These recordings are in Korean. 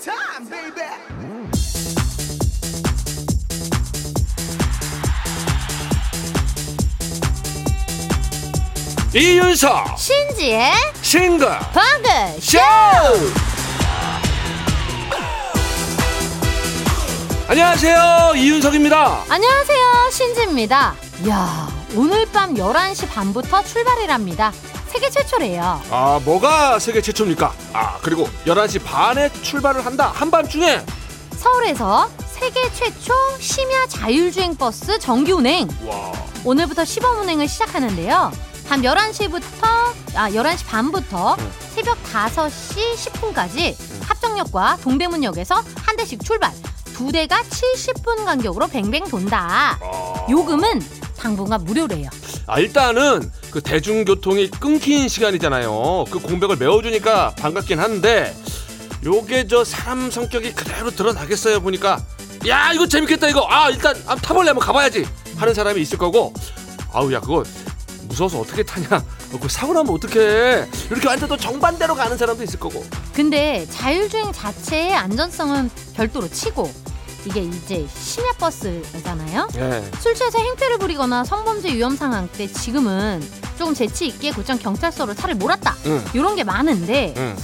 time, baby. 이윤석. 신지의 싱글. 방글 쇼! 안녕하세요. 이윤석입니다. 안녕하세요. 신지입니다. 이야 오늘 밤 11시 반부터 출발이랍니다 세계 최초래요. 아 뭐가 세계 최초입니까? 아 그리고 11시 반에 출발을 한다 한밤중에. 서울에서 세계 최초 심야 자율주행 버스 정기 운행. 와. 오늘부터 시범 운행을 시작하는데요. 밤 11시부터 아 11시 반부터 응. 새벽 5시 10분까지 합정역과 동대문역에서 한 대씩 출발. 두 대가 70분 간격으로 뱅뱅 돈다. 아, 요금은 당분간 무료래요. 아 일단은 그 대중교통이 끊긴 시간이잖아요. 그 공백을 메워주니까 반갑긴 한데 요게 저 사람 성격이 그대로 드러나겠어요 보니까. 야 이거 재밌겠다 이거. 아 일단 한번 타볼래? 한번 가봐야지. 하는 사람이 있을 거고. 아우 야 그거 무서워서 어떻게 타냐. 어, 그 사고 나면 어떡해. 이렇게 완전 또 정반대로 가는 사람도 있을 거고. 근데 자율주행 자체의 안전성은 별도로 치고 이게 이제 심야 버스잖아요. 예. 술 취해서 행패를 부리거나 성범죄 위험 상황 때 지금은 조금 재치 있게 곧장 경찰서로 차를 몰았다. 응. 이런 게 많은데 응.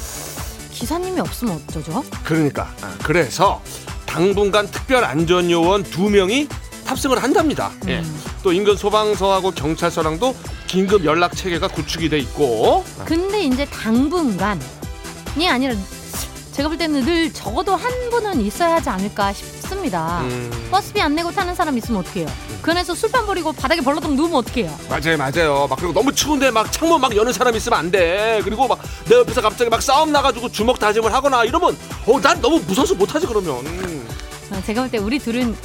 기사님이 없으면 어쩌죠? 그러니까 아, 그래서 당분간 특별 안전 요원 두 명이 탑승을 한답니다. 예. 음. 또 인근 소방서하고 경찰서랑도 긴급 연락 체계가 구축이 돼 있고 근데 이제 당분간이 아니라 제가 볼 때는 늘 적어도 한 분은 있어야 하지 않을까 싶 습니다. 음, 버스비 안 내고 타는 사람 있으면 어떡해요? 그 안에서 술판 버리고 바닥에 벌러덩 누우면 어떡해요? 맞아요 맞아요 막 그리고 너무 추운데 막 창문 막 여는 사람 있으면 안 돼 그리고 막 내 옆에서 갑자기 막 싸움 나가지고 주먹 다짐을 하거나 이러면 어 난 너무 무서워서 못하지 그러면 음. 어, 제가 볼 때 우리 둘은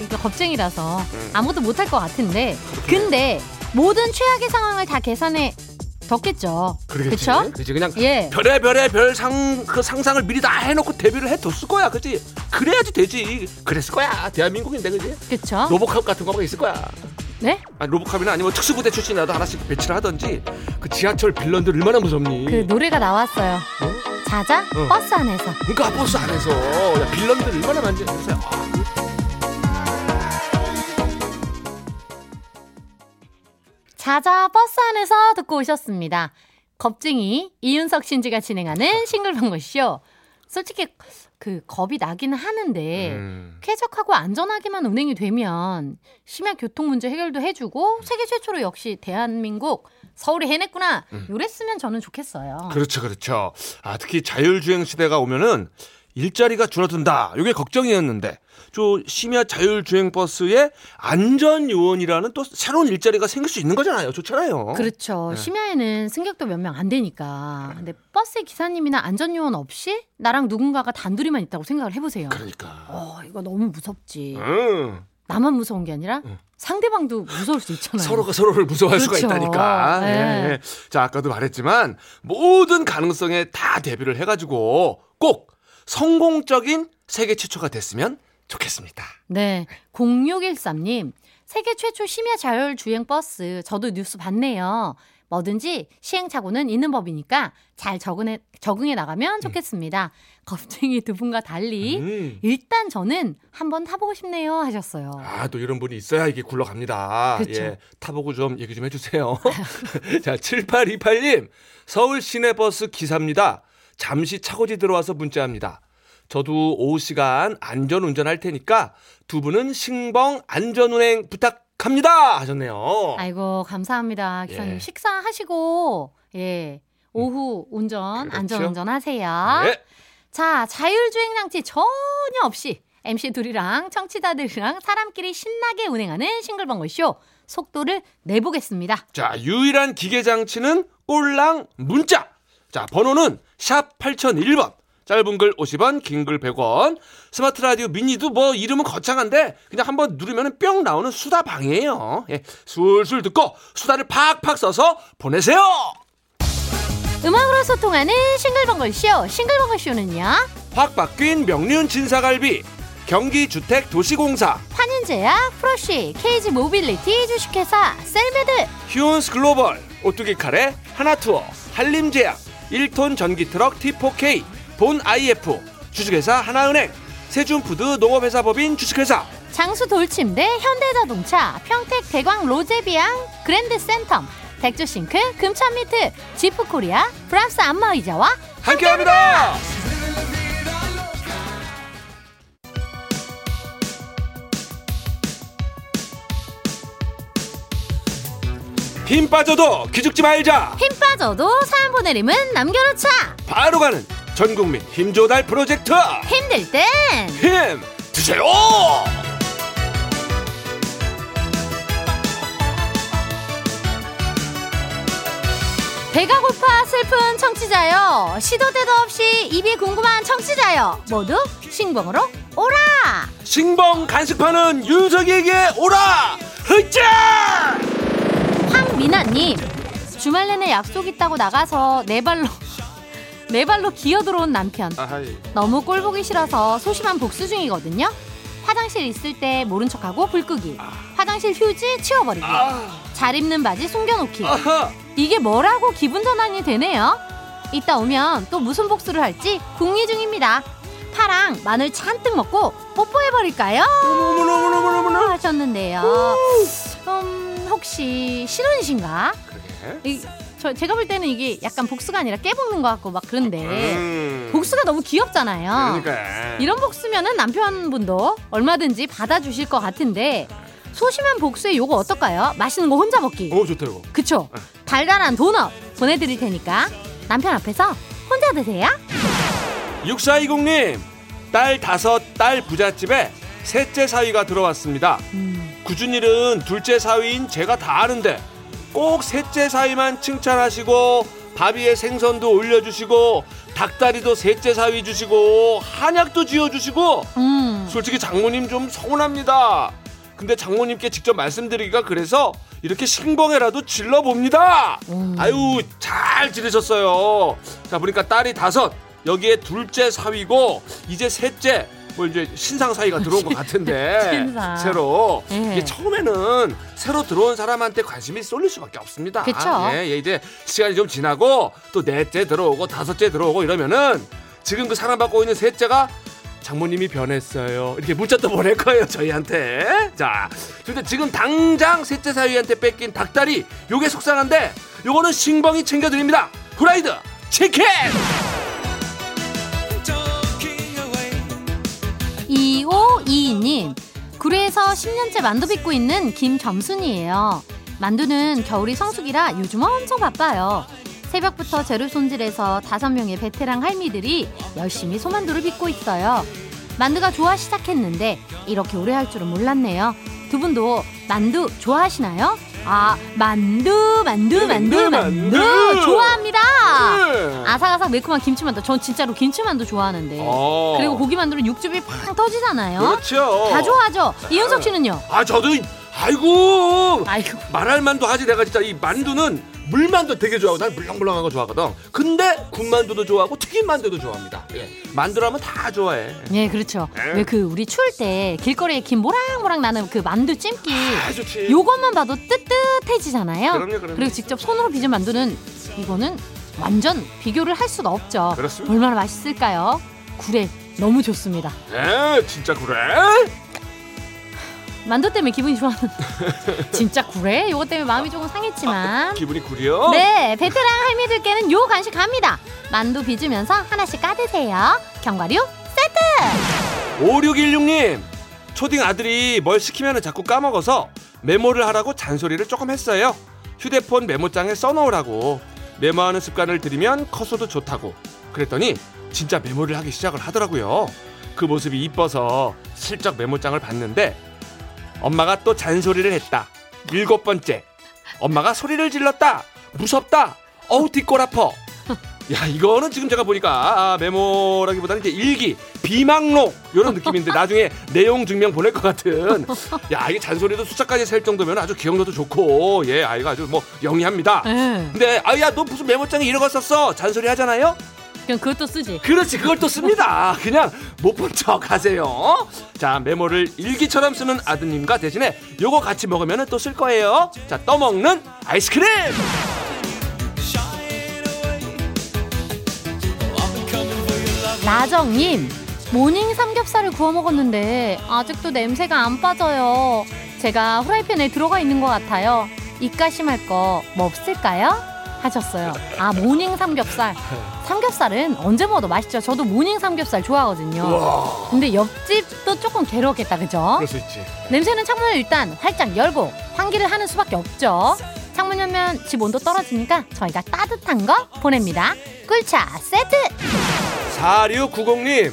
이거 겁쟁이라서 음. 아무것도 못할 것 같은데 근데 모든 최악의 상황을 다 계산해 그러겠지 그쵸? 그치 그냥 예. 별의 별의 별 상 그 상상을 미리 다 해놓고 데뷔를 해뒀을 거야 그지 그래야지 되지 그랬을 거야 대한민국인데 그지 그쵸? 로보캅 같은 거가 있을 거야 네? 아 로보캅이나 아니면 특수부대 출신이라도 하나씩 배치를 하던지 그 지하철 빌런들 얼마나 무섭니 그 노래가 나왔어요. 어? 자자 어. 버스 안에서. 그러니까 버스 안에서 야, 빌런들 얼마나 무서워요 아, 자자 버스 안에서 듣고 오셨습니다. 겁쟁이 이윤석 신지가 진행하는 싱글벙글쇼. 솔직히 그 겁이 나기는 하는데 음. 쾌적하고 안전하게만 운행이 되면 심야 교통 문제 해결도 해주고 세계 최초로 역시 대한민국 서울이 해냈구나 요랬으면 저는 좋겠어요. 그렇죠, 그렇죠. 아, 특히 자율주행 시대가 오면은 일자리가 줄어든다. 이게 걱정이었는데, 저 심야 자율주행 버스에 안전 요원이라는 또 새로운 일자리가 생길 수 있는 거잖아요. 좋잖아요. 그렇죠. 네. 심야에는 승객도 몇 명 안 되니까. 근데 버스 기사님이나 안전 요원 없이 나랑 누군가가 단둘이만 있다고 생각을 해보세요. 그러니까. 어, 이거 너무 무섭지. 음, 나만 무서운 게 아니라 응. 상대방도 무서울 수 있잖아요. 서로가 서로를 무서워할 수가 그렇죠. 있다니까. 네. 예. 자, 아까도 말했지만 모든 가능성에 다 대비를 해가지고 꼭 성공적인 세계 최초가 됐으면 좋겠습니다. 네. 0613님. 세계 최초 심야 자율 주행 버스. 저도 뉴스 봤네요. 뭐든지 시행착오는 있는 법이니까 잘 적응해, 적응해 나가면 좋겠습니다. 겁쟁이 두 분과 달리 음. 일단 저는 한번 타보고 싶네요 하셨어요. 아, 또 이런 분이 있어야 이게 굴러갑니다. 그쵸. 예. 타보고 좀 얘기 좀 해주세요. 자, 7828님. 서울 시내버스 기사입니다. 잠시 차고지 들어와서 문자합니다. 저도 오후 시간 안전 운전할 테니까 두 분은 신봉 안전 운행 부탁합니다. 하셨네요. 아이고 감사합니다 기사님 예. 식사하시고 예 오후 운전 그렇죠. 안전 운전 하세요. 네. 자 자율주행 장치 전혀 없이 MC 둘이랑 청취자들이랑 사람끼리 신나게 운행하는 싱글벙글 쇼 속도를 내보겠습니다. 자, 유일한 기계 장치는 꼴랑 문자. 자, 번호는 샵 8001번. 짧은 글 50원, 긴 글 100원. 스마트 라디오 미니도 뭐 이름은 거창한데 그냥 한번 누르면 뿅 나오는 수다방이에요. 예, 술술 듣고 수다를 팍팍 써서 보내세요. 음악으로 소통하는 싱글벙글 쇼 싱글벙글 쇼는요 확 바뀐 명륜 진사갈비, 경기주택도시공사, 환인제약 프로시 KG 모빌리티 주식회사 셀메드 휴온스 글로벌, 오뚜기 카레, 하나투어, 한림제약, 1톤 전기 트럭 T4K, 본 IF, 주식회사 하나은행 세준푸드 농업회사법인 주식회사 장수 돌침대 현대자동차 평택 대광 로제비앙 그랜드 센텀 백조 싱크 금천미트 지프코리아 브람스 안마의자와 함께합니다. 힘 빠져도 기죽지 말자. 힘 빠져도 사연 보내림은 남겨놓자 바로 가는 전국민 힘조달 프로젝트 힘들 땐 힘 드세요. 배가 고파 슬픈 청취자요 시도 때도 없이 입이 궁금한 청취자요 모두 신봉으로 오라 신봉 간식파는 윤석이에게 오라. 흐짜. 황미나님 주말 내내 약속 있다고 나가서 네 발로 네 발로 기어 들어온 남편. 아하이. 너무 꼴 보기 싫어서 소심한 복수 중이거든요. 화장실 있을 때 모른 척하고 불 끄기. 화장실 휴지 치워버리기. 아. 잘 입는 바지 숨겨놓기. 이게 뭐라고 기분 전환이 되네요? 이따 오면 또 무슨 복수를 할지 궁리 중입니다. 파랑 마늘 잔뜩 먹고 뽀뽀해버릴까요? 하셨는데요. 음, 혹시. 이, 저 제가 볼 때는 이게 약간 복수가 아니라 깨먹는 것 같고 막 그런데 음. 복수가 너무 귀엽잖아요. 그러니까. 이런 복수면은 남편분도 얼마든지 받아주실 것 같은데 소심한 복수의 요거 어떨까요? 맛있는 거 혼자 먹기. 오 좋다 이거. 그쵸? 달달한 도넛 보내드릴 테니까 남편 앞에서 혼자 드세요. 6420님 딸 다섯 딸 부잣집에 셋째 사위가 들어왔습니다. 음, 구준일은 둘째 사위인 제가 다 아는데 꼭 셋째 사위만 칭찬하시고 밥 위에 생선도 올려주시고 닭다리도 셋째 사위 주시고 한약도 지어주시고 음. 솔직히 장모님 좀 서운합니다. 근데 장모님께 직접 말씀드리기가 그래서 이렇게 신봉에라도 질러봅니다. 음. 아유 잘 지내셨어요. 자 보니까 딸이 다섯 여기에 둘째 사위고 이제 셋째 뭐 이제 신상 사위가 들어온 것 같은데 신상. 새로 예. 이게 처음에는 새로 들어온 사람한테 관심이 쏠릴 수밖에 없습니다. 그쵸. 예, 예, 이제 시간이 좀 지나고 또 넷째 들어오고 다섯째 들어오고 이러면은 지금 그 사랑받고 있는 셋째가 장모님이 변했어요. 이렇게 문자 또 보낼 거예요, 저희한테. 자, 근데 지금 당장 셋째 사위한테 뺏긴 닭다리, 요게 속상한데, 요거는 신봉이 챙겨드립니다. 후라이드 치킨! 2522님, 구례에서 10년째 만두 빚고 있는 김점순이에요. 만두는 겨울이 성수기라 요즘 엄청 바빠요. 새벽부터 재료 손질해서 다섯 명의 베테랑 할미들이 열심히 소만두를 빚고 있어요. 만두가 좋아 시작했는데 이렇게 오래 할 줄은 몰랐네요. 두 분도 만두 좋아하시나요? 아, 만두, 만두, 만두, 만두, 만두. 좋아합니다. 네. 아삭아삭 매콤한 김치만두. 전 진짜로 김치만두 좋아하는데. 어. 그리고 고기만두는 육즙이 팡 터지잖아요. 그렇죠. 다 좋아하죠. 이윤석 씨는요? 아, 저도, 이- 아이고! 아이고. 말할 만두 하지 내가 진짜 이 만두는 물만두 되게 좋아하고 난 물렁물렁한 거 좋아하거든. 근데 군만두도 좋아하고 튀김 만두도 좋아합니다. 예. 만두라면 다 좋아해. 예, 그렇죠. 네. 왜그 우리 추울 때 길거리에 김 모락모락 나는 그 만두 찜기. 아 좋지. 요것만 봐도 뜨뜻해지잖아요. 그럼요, 그럼요. 리고 직접 손으로 빚은 만두는 이거는 완전 비교를 할 수가 없죠. 그렇습니다. 얼마나 맛있을까요? 구례 너무 좋습니다. 에 진짜 그래? 만두 때문에 기분이 좋아하는. 진짜 구례? 요거 때문에 마음이 조금 상했지만. 기분이 구려? 네, 베테랑 할미들께는 요 간식 갑니다. 만두 빚으면서 하나씩 까드세요. 견과류 세트! 5616님 초딩 아들이 뭘 시키면 자꾸 까먹어서 메모를 하라고 잔소리를 조금 했어요. 휴대폰 메모장에 써놓으라고 메모하는 습관을 들이면 커서도 좋다고 그랬더니 진짜 메모를 하기 시작을 하더라고요. 그 모습이 이뻐서 슬쩍 메모장을 봤는데 엄마가 또 잔소리를 했다. 일곱 번째 엄마가 소리를 질렀다. 무섭다. 어우 뒷골 아퍼. 야 이거는 지금 제가 보니까 아, 메모라기보다는 이제 일기 비망록 이런 느낌인데 나중에 내용 증명 보낼 것 같은 야 이게 잔소리도 숫자까지 셀 정도면 아주 기억력도 좋고 예 아이가 아주 뭐 영리합니다 네. 근데 아야 너 무슨 메모장에 이런 거 썼어 잔소리 하잖아요 그냥 그것도 쓰지. 그렇지 그걸 또 씁니다 그냥 못 본 척 하세요 자 메모를 일기처럼 쓰는 아드님과 대신에 요거 같이 먹으면 또 쓸 거예요 자 떠먹는 아이스크림 나정님, 모닝 삼겹살을 구워 먹었는데 아직도 냄새가 안 빠져요. 제가 후라이팬에 들어가 있는 것 같아요. 입가심할 거 뭐 없을까요? 하셨어요. 아 모닝 삼겹살. 삼겹살은 언제 먹어도 맛있죠. 저도 모닝 삼겹살 좋아하거든요. 우와. 근데 옆집도 조금 괴롭겠다, 그죠? 그럴 수 있지. 냄새는 창문을 일단 활짝 열고 환기를 하는 수밖에 없죠. 창문 열면 집 온도 떨어지니까 저희가 따뜻한 거 보냅니다. 꿀차 세트! 4690님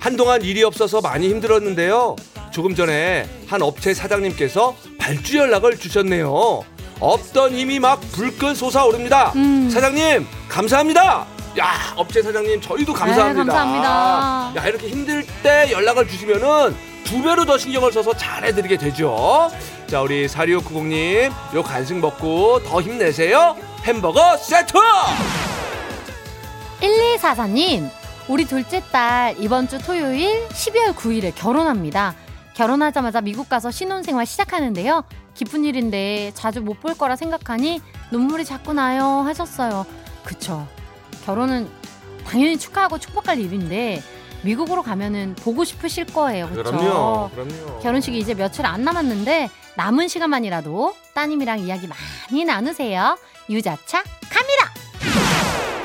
한동안 일이 없어서 많이 힘들었는데요 조금 전에 한 업체 사장님께서 발주 연락을 주셨네요 없던 힘이 막 불끈 솟아오릅니다 음. 사장님 감사합니다 야 업체 사장님 저희도 감사합니다 네, 감사합니다. 야 이렇게 힘들 때 연락을 주시면은 두 배로 더 신경을 써서 잘해드리게 되죠 자 우리 4690님 요 간식 먹고 더 힘내세요 햄버거 세트 1244님, 우리 둘째 딸 이번 주 토요일 12월 9일에 결혼합니다. 결혼하자마자 미국 가서 신혼생활 시작하는데요. 기쁜 일인데 자주 못 볼 거라 생각하니 눈물이 자꾸 나요 하셨어요. 그쵸. 결혼은 당연히 축하하고 축복할 일인데 미국으로 가면은 보고 싶으실 거예요. 그쵸? 그럼요 그럼요 결혼식이 이제 며칠 안 남았는데 남은 시간만이라도 따님이랑 이야기 많이 나누세요. 유자차 갑니다.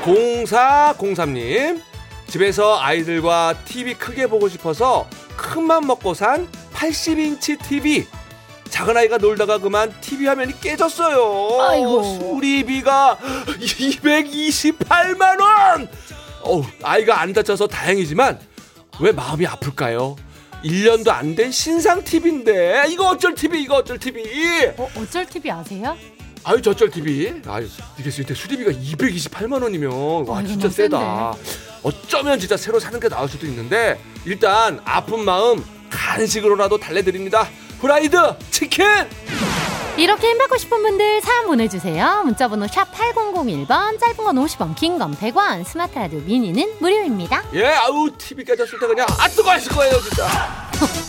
0403님 집에서 아이들과 TV 크게 보고 싶어서 큰맘 먹고 산 80인치 TV 작은 아이가 놀다가 그만 TV 화면이 깨졌어요. 아이고. 수리비가 228만 원. 어우, 아이가 안 다쳐서 다행이지만 왜 마음이 아플까요? 1년도 안 된 신상 TV인데 이거 어쩔 TV 이거 어쩔 TV. 어, 어쩔 TV 아세요? 아유 저쩔 TV 아유 이게 이때 수리비가 228만 원이면 와 어, 진짜 세다 어쩌면 진짜 새로 사는 게 나을 수도 있는데 일단 아픈 마음 간식으로라도 달래드립니다 후라이드 치킨 이렇게 힘받고 싶은 분들 사연 보내주세요. 문자번호 샵 8001번, 짧은 건 50원, 긴 건 100원, 스마트 라디오 미니는 무료입니다. 예 아우 TV 깨졌을 때 그냥 아 뜨거 했을 거예요 진짜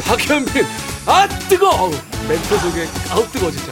박현빈 아 뜨거 멘트 속에 아우 뜨거 진짜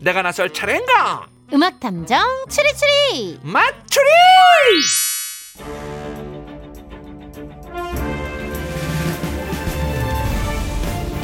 내가 나설 차례인가 음악 탐정 추리추리. 맞추리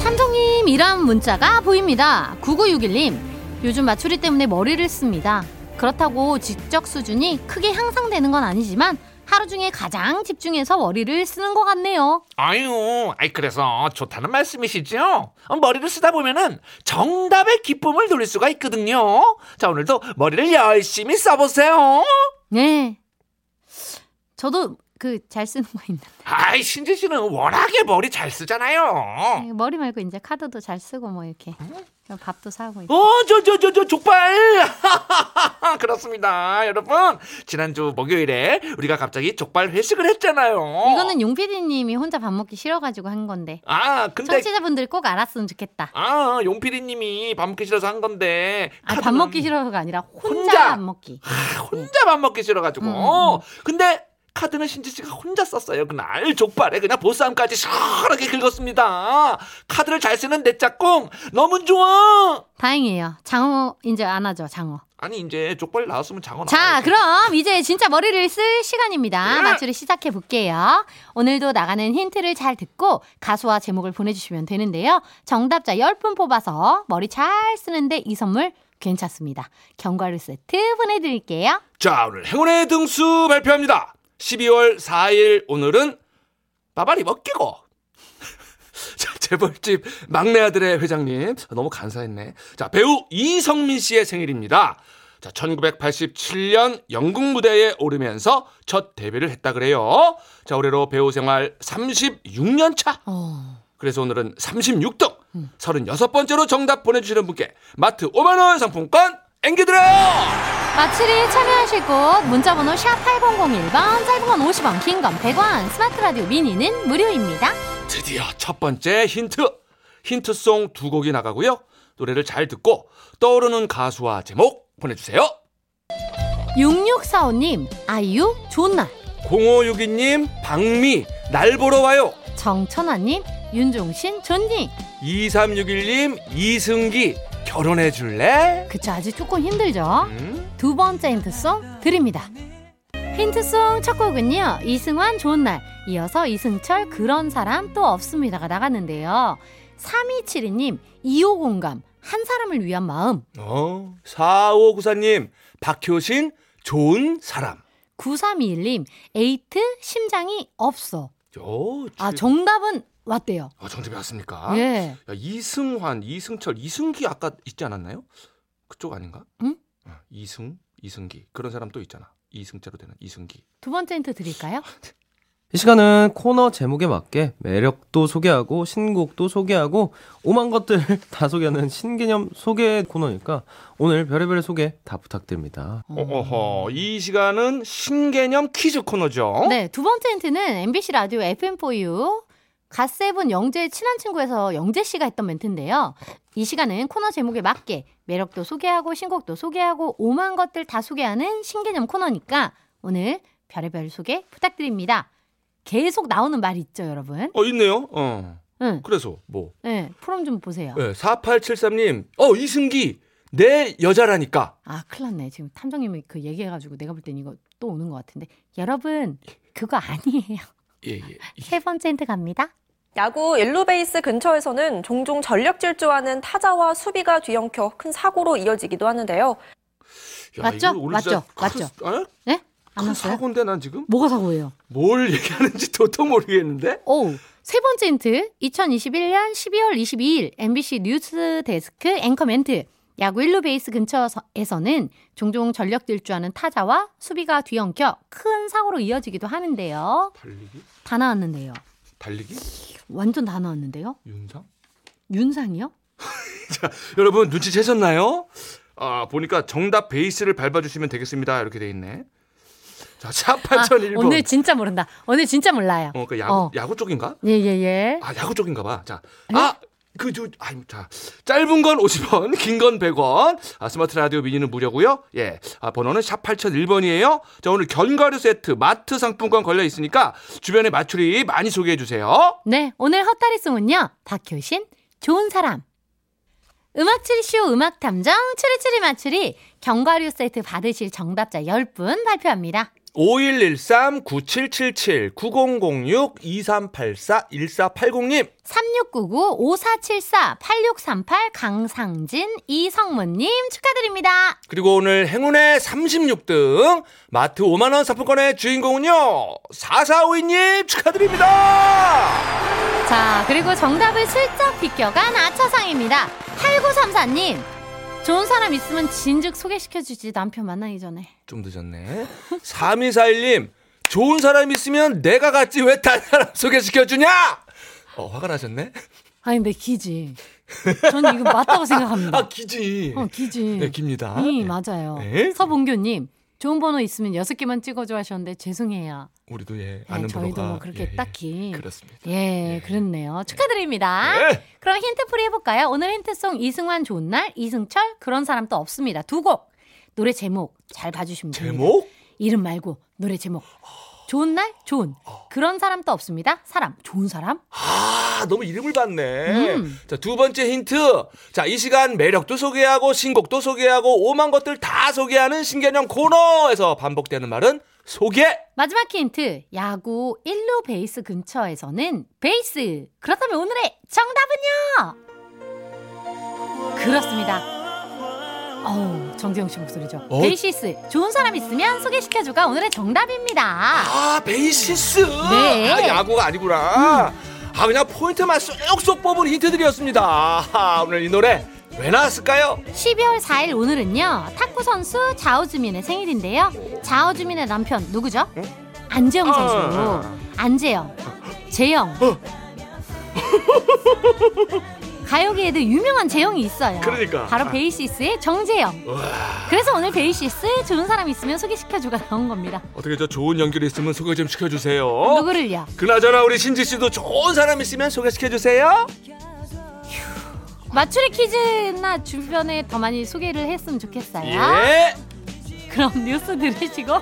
탐정님 이런 문자가 보입니다. 9961님 요즘 맞추리 때문에 머리를 씁니다. 그렇다고 지적 수준이 크게 향상되는 건 아니지만 하루 중에 가장 집중해서 머리를 쓰는 것 같네요. 아유, 아이 그래서 좋다는 말씀이시죠? 어, 머리를 쓰다 보면은 정답의 기쁨을 누릴 수가 있거든요. 자, 오늘도 머리를 열심히 써보세요. 네. 저도 그 잘 쓰는 거 있는데 아이, 신지 씨는 워낙에 머리 잘 쓰잖아요. 머리 말고 이제 카드도 잘 쓰고 뭐 이렇게 밥도 사고 있고. 어, 저, 저, 저, 저, 족발! 그렇습니다. 여러분, 지난주 목요일에 우리가 갑자기 족발 회식을 했잖아요. 이거는 용 PD님이 혼자 밥 먹기 싫어가지고 한 건데 아, 근데. 청취자분들 꼭 알았으면 좋겠다. 아, 용피디님이 밥 먹기 싫어서 한 건데. 아, 밥 먹기 싫어서가 아니라 혼자, 혼자! 밥 먹기. 혼자 밥 먹기 싫어가지고. 음, 음. 근데 카드는 신지 씨가 혼자 썼어요. 그날 족발에 그냥 보쌈까지 시원하게 긁었습니다. 카드를 잘 쓰는 내 짝꿍 너무 좋아. 다행이에요. 장어 이제 안 하죠, 장어. 아니 이제 족발 나왔으면 장어 자, 나와야지. 그럼 이제 진짜 머리를 쓸 시간입니다. 네. 맞추리 시작해 볼게요. 오늘도 나가는 힌트를 잘 듣고 가수와 제목을 보내주시면 되는데요. 정답자 10분 뽑아서 머리 잘 쓰는데 이 선물 괜찮습니다. 견과류 세트 보내드릴게요. 자, 오늘 행운의 등수 발표합니다. 12월 4일 오늘은 빠바리 먹기고. 자, 재벌집 막내 아들의 회장님 너무 간사했네. 자, 배우 이성민 씨의 생일입니다. 자, 1987년 영국 무대에 오르면서 첫 데뷔를 했다 그래요. 자, 올해로 배우 생활 36년 차. 어, 그래서 오늘은 36등, 36번째로 정답 보내주시는 분께 마트 5만원 상품권 앵겨드려요! 마치리 참여하실 곳 문자번호 샵 8001번 짧은 건 50원 긴 건 100원 스마트 라디오 미니는 무료입니다 드디어 첫 번째 힌트. 힌트송 두 곡이 나가고요. 노래를 잘 듣고 떠오르는 가수와 제목 보내주세요. 6645님 아이유 날 0562님 박미 날 보러 와요. 정천아님 윤종신 존니 2361님 이승기 결혼해 줄래? 그쵸 아직 조금 힘들죠 음? 두 번째 힌트송 드립니다 힌트송 첫 곡은요 이승환 좋은 날 이어서 이승철 그런 사람 또 없습니다가 나갔는데요 3272님 2호 공감 한 사람을 위한 마음 어, 4594님 박효신 좋은 사람. 9321님 에이트 심장이 없어 요, 아 지- 정답은 왔대요 어, 정답이 왔습니까? 예 야, 이승환, 이승철, 이승기 아까 있지 않았나요? 그쪽 아닌가? 응? 어, 이승, 이승기 그런 사람 또 있잖아. 이승자로 되는 이승기. 두 번째 힌트 드릴까요? 이 시간은 코너 제목에 맞게 매력도 소개하고 신곡도 소개하고 오만 것들 다 소개하는 신개념 소개 코너니까 오늘 별의별 소개 다 부탁드립니다. 어허, 이 시간은 신개념 퀴즈 코너죠. 네, 두 번째 힌트는 MBC 라디오 FM4U 갓세븐 영재의 친한 친구에서 영재 씨가 했던 멘트인데요. 이 시간은 코너 제목에 맞게 매력도 소개하고 신곡도 소개하고 오만 것들 다 소개하는 신개념 코너니까 오늘 별의별 소개 부탁드립니다. 계속 나오는 말 있죠, 여러분? 어, 있네요. 어. 응. 그래서 뭐. 네, 프롬 좀 보세요. 네, 4873님. 어, 이승기. 내 여자라니까. 아, 큰일 났네. 지금 탐정님이 그 얘기해가지고 내가 볼 땐 이거 또 오는 것 같은데. 여러분, 그거 아니에요. 예, 예. 세 번째 힌트 갑니다. 야구 1루 베이스 근처에서는 종종 전력 질주하는 타자와 수비가 뒤엉켜 큰 사고로 이어지기도 하는데요. 야, 맞죠? 맞죠? 진짜 맞죠? 큰, 어? 네? 안 큰? 사고인데 난 지금 뭐가 사고예요? 뭘 얘기하는지 도통 모르겠는데. 오, 세 번째 힌트. 2021년 12월 22일 MBC 뉴스 데스크 앵커 멘트. 야구 1루 베이스 근처에서는 종종 전력 질주하는 타자와 수비가 뒤엉켜 큰 사고로 이어지기도 하는데요. 달리기? 다 나왔는데요. 달리기? 완전 다 나왔는데요. 윤상? 윤상이요? 여러분 눈치채셨나요? 아, 보니까 정답 베이스를 밟아주시면 되겠습니다. 이렇게 돼 있네. 자, 샵 8001번. 아, 오늘 진짜 모른다. 오늘 진짜 몰라요. 어, 그 야구, 어. 야구 쪽인가? 예, 예, 예. 아, 야구 쪽인가 봐. 자. 네? 아! 그, 저, 아, 자. 짧은 건 50원, 긴 건 100원. 아, 스마트 라디오 미니는 무료고요 예. 아, 번호는 샵 8001번이에요. 자, 오늘 견과류 세트, 마트 상품권 걸려 있으니까 주변에 맞추리 많이 소개해 주세요. 네, 오늘 헛다리송은요. 박효신, 좋은 사람. 음악칠쇼 음악 탐정 추리추리 맞추리 견과류 세트 받으실 정답자 10분 발표합니다. 5113-9777-9006-2384-1480님. 3699-5474-8638 강상진 이성문님 축하드립니다. 그리고 오늘 행운의 36등 마트 5만원 상품권의 주인공은요 4452님 축하드립니다 자, 그리고 정답을 슬쩍 비껴간 아차상입니다. 8934님. 좋은 사람 있으면 진즉 소개시켜주지 남편 만나기 전에. 좀 늦었네 3241님 좋은 사람 있으면 내가 갔지 왜 다른 사람 소개시켜주냐 어 화가 나셨네 아니, 근데 기지. 저는 이거 맞다고 생각합니다. 아 기지 어, 기지. 네 깁니다 이 네. 맞아요. 네. 서봉교님 좋은 번호 있으면 여섯 개만 찍어줘 하셨는데 죄송해요. 우리도 예 네, 아는 저희도 번호가 뭐 그렇게 예, 예. 딱히 그렇습니다 예, 그렇네요. 축하드립니다. 네. 그럼 힌트 풀이 해볼까요? 오늘 힌트송 이승환 좋은 날, 이승철 그런 사람 또 없습니다. 두 곡. 노래 제목 잘 봐주시면 됩니다. 제목 이름 말고 노래 제목. 좋은 날, 좋은. 그런 사람 또 없습니다. 사람, 좋은 사람. 아, 너무 이름을 봤네. 음. 자, 두 번째 힌트. 자, 이 시간 매력도 소개하고 신곡도 소개하고 오만 것들 다 소개하는 신개념 코너에서 반복되는 말은 소개. 마지막 힌트. 야구 1루 베이스 근처에서는 베이스. 그렇다면 오늘의 정답은요? 그렇습니다. 어우, 정재형 씨 목소리죠. 어? 베이시스. 좋은 사람 있으면 소개시켜줘가 오늘의 정답입니다. 아, 베이시스. 네. 아, 야구가 아니구나. 아, 그냥 포인트만 쏙쏙 뽑은 힌트들이었습니다. 아, 오늘 이 노래 왜 나왔을까요? 12월 4일 오늘은요. 탁구 선수 자오즈민의 생일인데요. 자오주민의 남편 누구죠? 안재영 선수. 아. 안재영. 재영. 가요계에도 유명한 재영이 있어요. 그러니까. 바로 아. 베이시스의 정재영. 그래서 오늘 베이시스 좋은 사람 있으면 소개시켜주가 나온 겁니다. 어떻게 저 좋은 연결이 있으면 소개 좀 시켜주세요. 누구를요? 그나저나 우리 신지 씨도 좋은 사람 있으면 소개시켜주세요. 맞추리 퀴즈나 주변에 더 많이 소개를 했으면 좋겠어요. 예. 그럼 뉴스 들으시고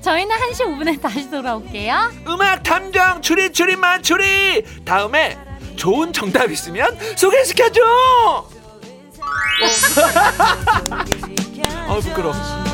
저희는 1시 5분에 다시 돌아올게요. 음악 탐정 추리 추리 맞추리 다음에 좋은 정답 있으면 소개시켜줘 아 부끄러. 워